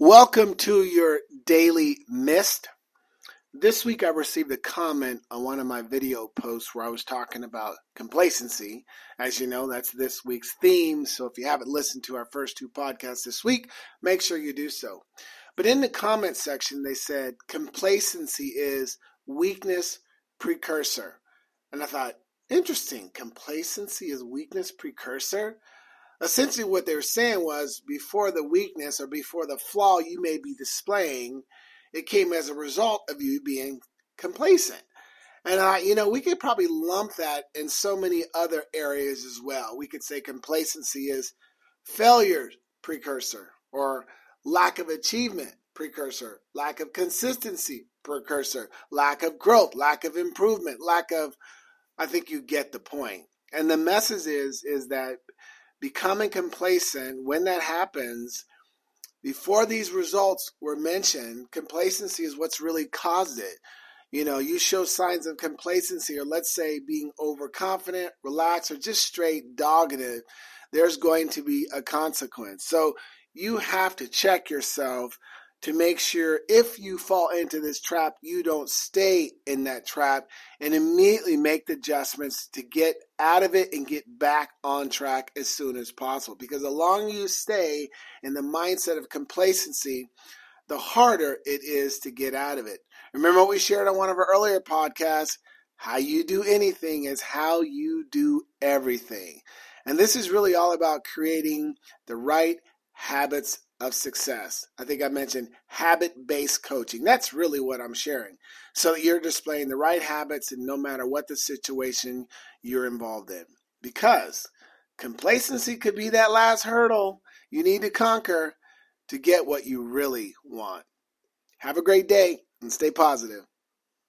Welcome to your daily mist. This week I received a comment on one of my video posts where I was talking about complacency. As you know, that's this week's theme. So if you haven't listened to our first two podcasts this week, make sure you do so. But in the comment section, they said complacency is weakness precursor. And I thought, interesting. Complacency is weakness precursor essentially what they were saying was before the weakness or before the flaw you may be displaying, it came as a result of you being complacent. And I, you know, we could probably lump that in so many other areas as well. We could say complacency is failure precursor or lack of achievement precursor, lack of consistency precursor, lack of growth, lack of improvement, lack of I think you get the point. And the message is is that becoming complacent, when that happens, before these results were mentioned, complacency is what's really caused it. You know, you show signs of complacency, or let's say being overconfident, relaxed, or just straight dogged, there's going to be a consequence. So you have to check yourself to make sure if you fall into this trap, you don't stay in that trap and immediately make the adjustments to get out of it and get back on track as soon as possible. Because the longer you stay in the mindset of complacency, the harder it is to get out of it. Remember what we shared on one of our earlier podcasts? How you do anything is how you do everything. And this is really all about creating the right habits of success. I think I mentioned habit based coaching. That's really what I'm sharing. So you're displaying the right habits and no matter what the situation you're involved in. Because complacency could be that last hurdle you need to conquer to get what you really want. Have a great day and stay positive.